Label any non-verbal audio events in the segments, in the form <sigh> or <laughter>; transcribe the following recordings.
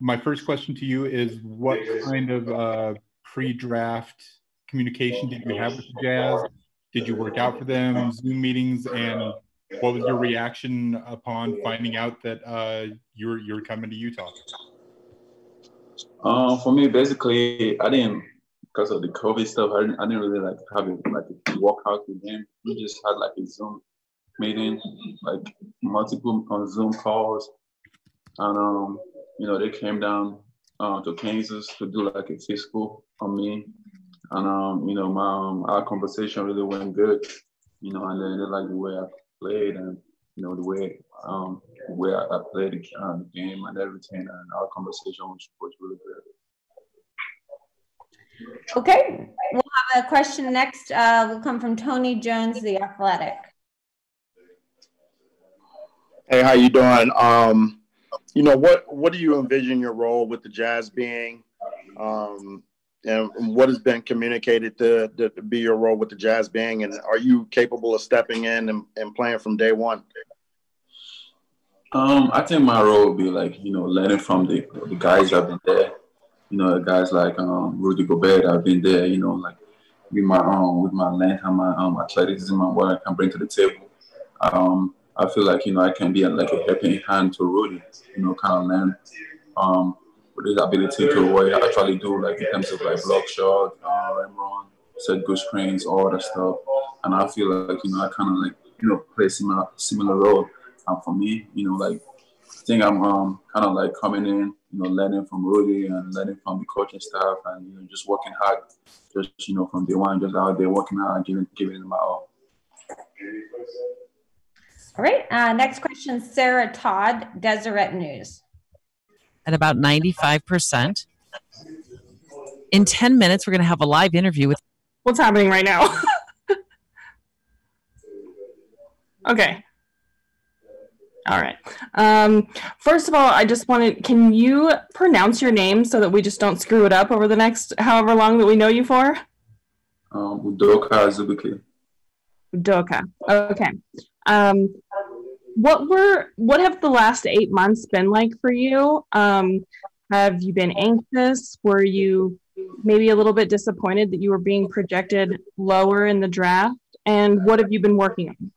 my first question to you is what kind of uh, pre-draft communication did you have with the Jazz? Did you work out for them, Zoom meetings, and what was your reaction upon finding out that uh, you're you're coming to Utah? Um, for me, basically, I didn't because of the COVID stuff. I didn't, I didn't really like have it like a walkout with them. We just had like a Zoom meeting, like multiple on Zoom calls, and um, you know, they came down uh, to Kansas to do like a physical on me, and um, you know, my um, our conversation really went good, you know, and then they like the way I played and you know the way um the way I, I played the, uh, the game and everything, and our conversation was, was really good. Okay, we'll have a question next. Uh, will come from Tony Jones, the Athletic. Hey, how you doing? Um, you know what what do you envision your role with the Jazz being, um, and what has been communicated to, to, be your role with the Jazz being, and are you capable of stepping in and, and playing from day one? Um, I think my role would be like you know learning from the the guys that have been there you know, guys like um, Rudy Gobert, I've been there, you know, like with my um, with my length and my um, athleticism and what I can bring to the table. Um, I feel like you know I can be like a helping hand to Rudy, you know, kind of learn um, with his ability to what he actually do, like in terms of like block shot, uh, run, set good screens, all that stuff. And I feel like you know I kind of like you know play similar similar role. And for me, you know, like I think I'm um, kind of like coming in, you know, learning from Rudy and learning from the coaching staff, and you know, just working hard, just you know, from day one, just out there working hard, and giving giving my all. All right. Uh, next question, Sarah Todd, Deseret News. At about ninety-five percent. In ten minutes, we're going to have a live interview with. What's happening right now? <laughs> okay. All right. Um, first of all, I just wanted, can you pronounce your name so that we just don't screw it up over the next however long that we know you for? Um, Udoka Azubuike. Udoka. Okay. Um, what were, what have the last eight months been like for you? Um, have you been anxious? Were you maybe a little bit disappointed that you were being projected lower in the draft? And what have you been working on?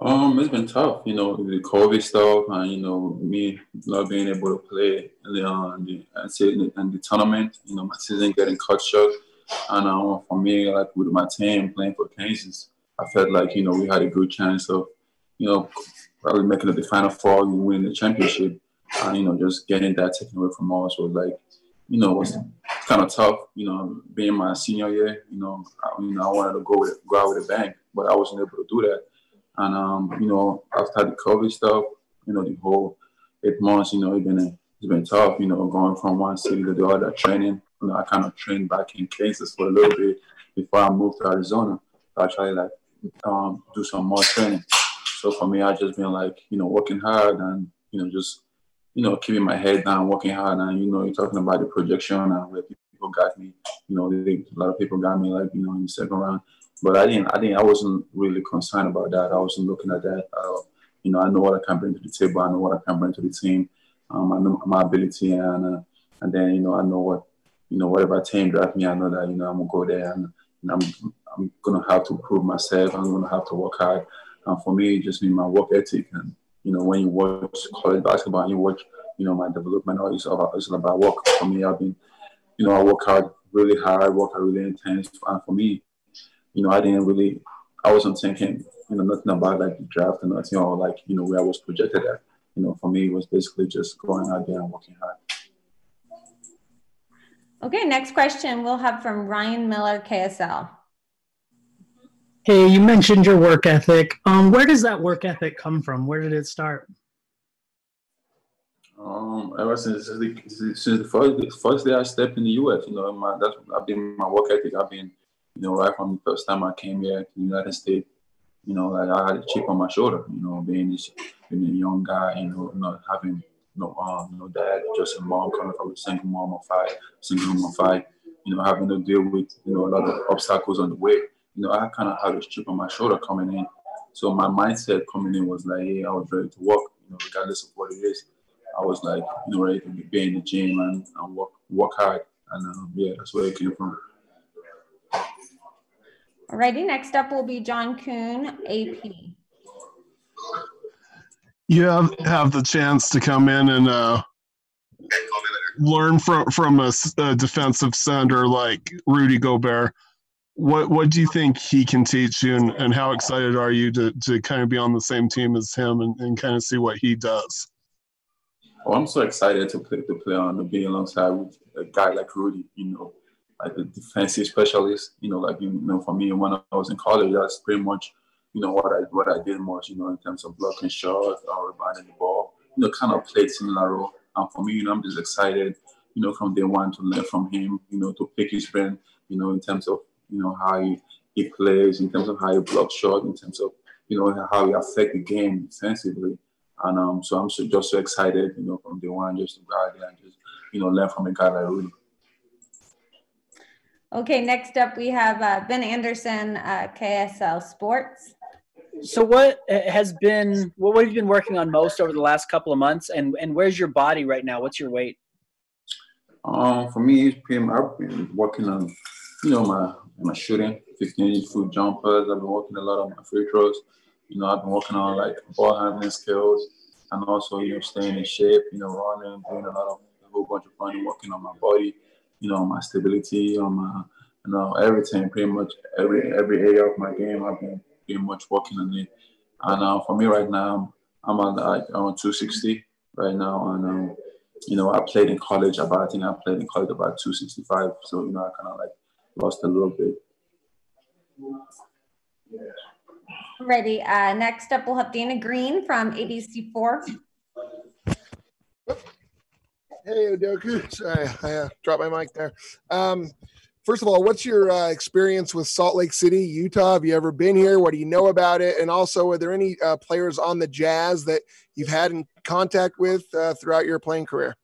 Um, it's been tough, you know, the COVID stuff, and you know, me not being able to play in the, uh, the and the tournament. You know, my season getting cut short, and um, for me, like with my team playing for Kansas, I felt like you know we had a good chance of, you know, probably making it the final four, we win the championship, and you know, just getting that taken away from us was like, you know, was kind of tough. You know, being my senior year, you know, I, you know, I wanted to go with go out with a bang, but I wasn't able to do that and um, you know, after the COVID stuff, you know, the whole eight months, you know, it's been it's been tough. You know, going from one city to the other, training. You know, I kind of trained back in Kansas for a little bit before I moved to Arizona. I like um, do some more training. So for me, I just been like, you know, working hard and you know, just you know, keeping my head down, working hard, and you know, you're talking about the projection and where people got me. You know, a lot of people got me like you know in the second round. But I didn't, I didn't, I wasn't really concerned about that. I wasn't looking at that. Uh, you know, I know what I can bring to the table. I know what I can bring to the team. Um, I know my ability, and uh, and then you know, I know what, you know, whatever team draft me, I know that you know I'm gonna go there, and, I'm I'm gonna have to prove myself. I'm gonna have to work hard. And for me, just mean my work ethic, and you know, when you watch college basketball, and you watch, you know, my development, it's all about, it's all about work. For me, I've been, you know, I work hard, really hard, I work hard, really intense, and for me, you know, I didn't really, I wasn't thinking, you know, nothing about like the draft and nothing or like, you know, where I was projected at. You know, for me, it was basically just going out there and working hard. Okay, next question we'll have from Ryan Miller, KSL. Hey, you mentioned your work ethic. Um, where does that work ethic come from? Where did it start? Um, ever since the, since the first, the first day I stepped in the U.S., you know, my that's I've been my work ethic. I've been you know, right from the first time I came here to the United States, you know, like I had a chip on my shoulder, you know, being this being a young guy, you know, not having no um, no dad, just a mom coming from a single mom of five, single mom of five, you know, having to deal with, you know, a lot of obstacles on the way. You know, I kind of had a chip on my shoulder coming in. So my mindset coming in was like, hey, I was ready to work, you know, regardless of what it is. I was like, you know, ready to be in the gym and, and work work hard. And um, yeah, that's where it came from. Alrighty, next up will be John Kuhn, AP. You have, have the chance to come in and uh, learn from from a, a defensive center like Rudy Gobert. What what do you think he can teach you, and, and how excited are you to, to kind of be on the same team as him and, and kind of see what he does? Oh, I'm so excited to play to play on to be alongside with a guy like Rudy. You know, like a defensive specialist. You know, like you know, for me when I was in college, that's pretty much you know what I what I did most. You know, in terms of blocking shots or rebounding the ball. You know, kind of played similar role. And for me, you know, I'm just excited. You know, from day one to learn from him. You know, to pick his brain. You know, in terms of you know how he, he plays, in terms of how he blocks shot, in terms of you know how he affect the game defensively. And um, so I'm so, just so excited, you know, from day one, just to go out there and just, you know, learn from a guy like Rudy. Okay, next up we have uh, Ben Anderson, uh, KSL Sports. So, what has been what have you been working on most over the last couple of months, and and where's your body right now? What's your weight? Um, for me, it's pretty, I've been working on, you know, my my shooting, 15 foot jumpers. I've been working a lot on my free throws. You know, I've been working on like ball handling skills and also, you know, staying in shape, you know, running, doing a lot of a whole bunch of running, working on my body, you know, my stability, on my, you know, everything, pretty much every every area of my game, I've been pretty much working on it. And uh, for me right now, I'm on like around 260 right now, and um, you know, I played in college about I think I played in college about 265, so you know, I kind of like lost a little bit. Ready. Uh, next up, we'll have Dana Green from ABC4. Hey, Udoka. Sorry, I uh, dropped my mic there. Um, first of all, what's your uh, experience with Salt Lake City, Utah? Have you ever been here? What do you know about it? And also, are there any uh, players on the Jazz that you've had in contact with uh, throughout your playing career?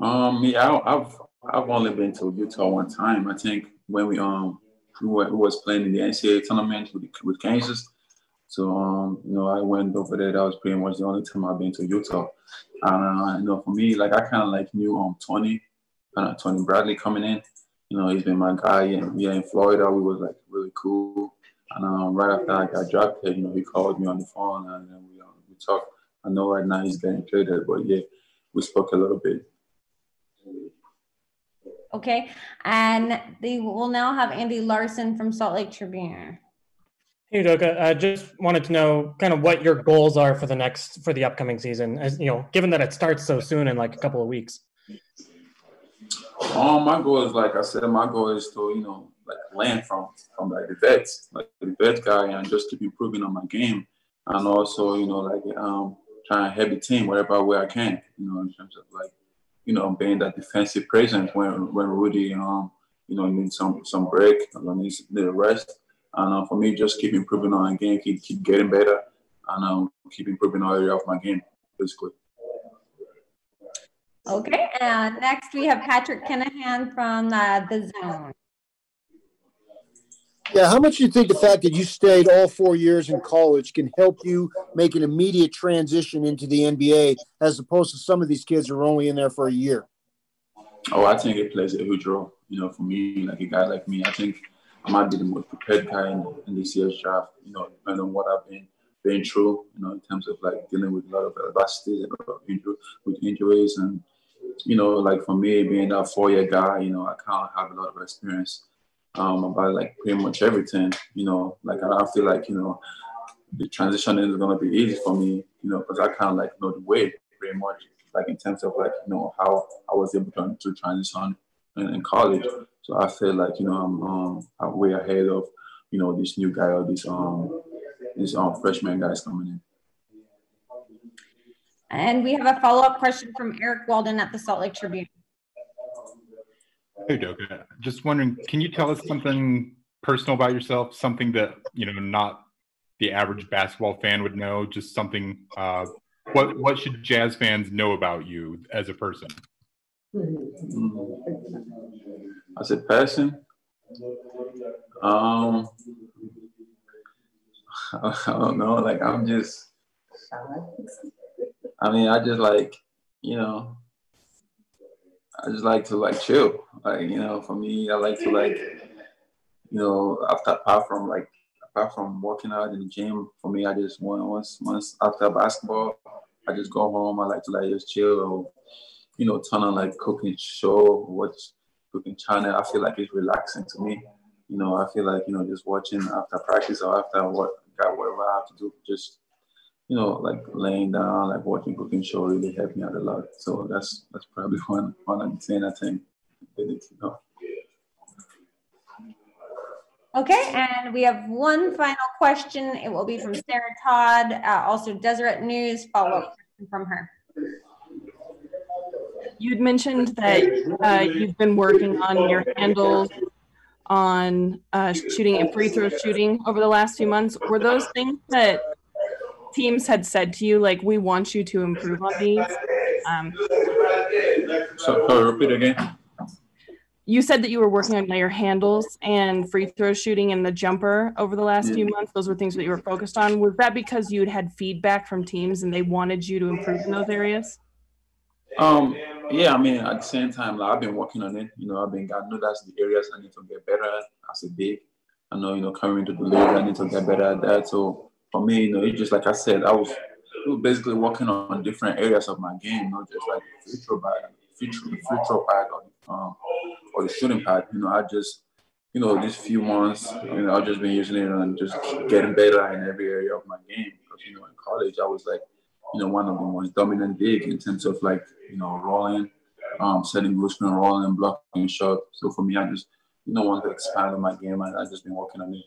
Um, yeah, I've I've only been to Utah one time. I think when we um who, was playing in the NCAA tournament with, with Kansas. So, um, you know, I went over there. That was pretty much the only time I've been to Utah. And, uh, you know, for me, like, I kind of like knew um, Tony, of Tony Bradley coming in. You know, he's been my guy. And yeah, in Florida, we was like really cool. And um, right after I got drafted, you know, he called me on the phone and then we, um, we talked. I know right now he's getting traded, but yeah, we spoke a little bit. Okay. And they will now have Andy Larsen from Salt Lake Tribune. Hey, Doka. I just wanted to know kind of what your goals are for the next for the upcoming season. As you know, given that it starts so soon in like a couple of weeks. Um, my goal is like I said, my goal is to you know like learn from from like the vets, like the vet guy, and just keep improving on my game, and also you know like um trying to help the team wherever way I can, you know, in terms of like you know, being that defensive presence when when Rudy, um, you know, needs some some break, needs need a rest. And uh, for me, just keep improving on my game, keep keep getting better, and um, keep improving all the area of my game, basically. Okay, and next we have Patrick Kinahan from uh, the Zone. Yeah, how much do you think the fact that you stayed all four years in college can help you make an immediate transition into the NBA as opposed to some of these kids who are only in there for a year? Oh, I think it plays a huge role. You know, for me, like a guy like me, I think I might be the most prepared guy in, in this year's draft. You know, depending on what I've been been through. You know, in terms of like dealing with a lot of adversity, and lot of injury, with injuries, and you know, like for me being that four year guy, you know, I kind of have a lot of experience um, about like pretty much everything. You know, like I, feel like you know the transition is gonna be easy for me. You know, because I kind of like know the way pretty much. Like in terms of like you know how I was able to, to transition in, in college. So I feel like you know I'm, um, I'm way ahead of you know this new guy or this um this um freshman guys coming in. And we have a follow up question from Eric Walden at the Salt Lake Tribune. Hey, Doka. Just wondering, can you tell us something personal about yourself? Something that you know, not the average basketball fan would know. Just something. Uh, what What should Jazz fans know about you as a person? As a person, um, <laughs> I don't know. Like I'm just, I mean, I just like, you know, I just like to like chill. Like, you know, for me, I like to like, you know, after apart from like apart from working out in the gym, for me, I just want once once after basketball, I just go home. I like to like just chill or, you know, turn on like cooking show, watch cooking channel. I feel like it's relaxing to me. You know, I feel like you know just watching after practice or after what got whatever I have to do, just you know, like laying down, like watching cooking show really helped me out a lot. So that's that's probably <laughs> one one I'm saying I think they need to know. Okay, and we have one final question. It will be from Sarah Todd, uh, also Deseret News. Follow up from her. You'd mentioned that uh, you've been working on your handles on uh, shooting and free throw shooting over the last few months. Were those things that teams had said to you, like, we want you to improve on these? Um, So, so repeat again. you said that you were working on your handles and free throw shooting and the jumper over the last few months. Those were things that you were focused on. Was that because you'd had feedback from teams and they wanted you to improve in those areas? Um, yeah, I mean, at the same time, like, I've been working on it. You know, I've been, I know that's the areas I need to get better at as a big. I know, you know, coming into the league, I need to get better at that. So for me, you know, it's just like I said, I was, basically working on different areas of my game, not just like pad, free throw, free or, um, or the shooting pad. You know, I just, you know, these few months, you know, I've just been using it and just getting better in every area of my game. Because, you know, in college, I was like, you know, one of the most dominant big in terms of like, you know, rolling, um, setting good screen, rolling, blocking shot. So for me, I just, you know, want to expand on my game and I've just been working on it.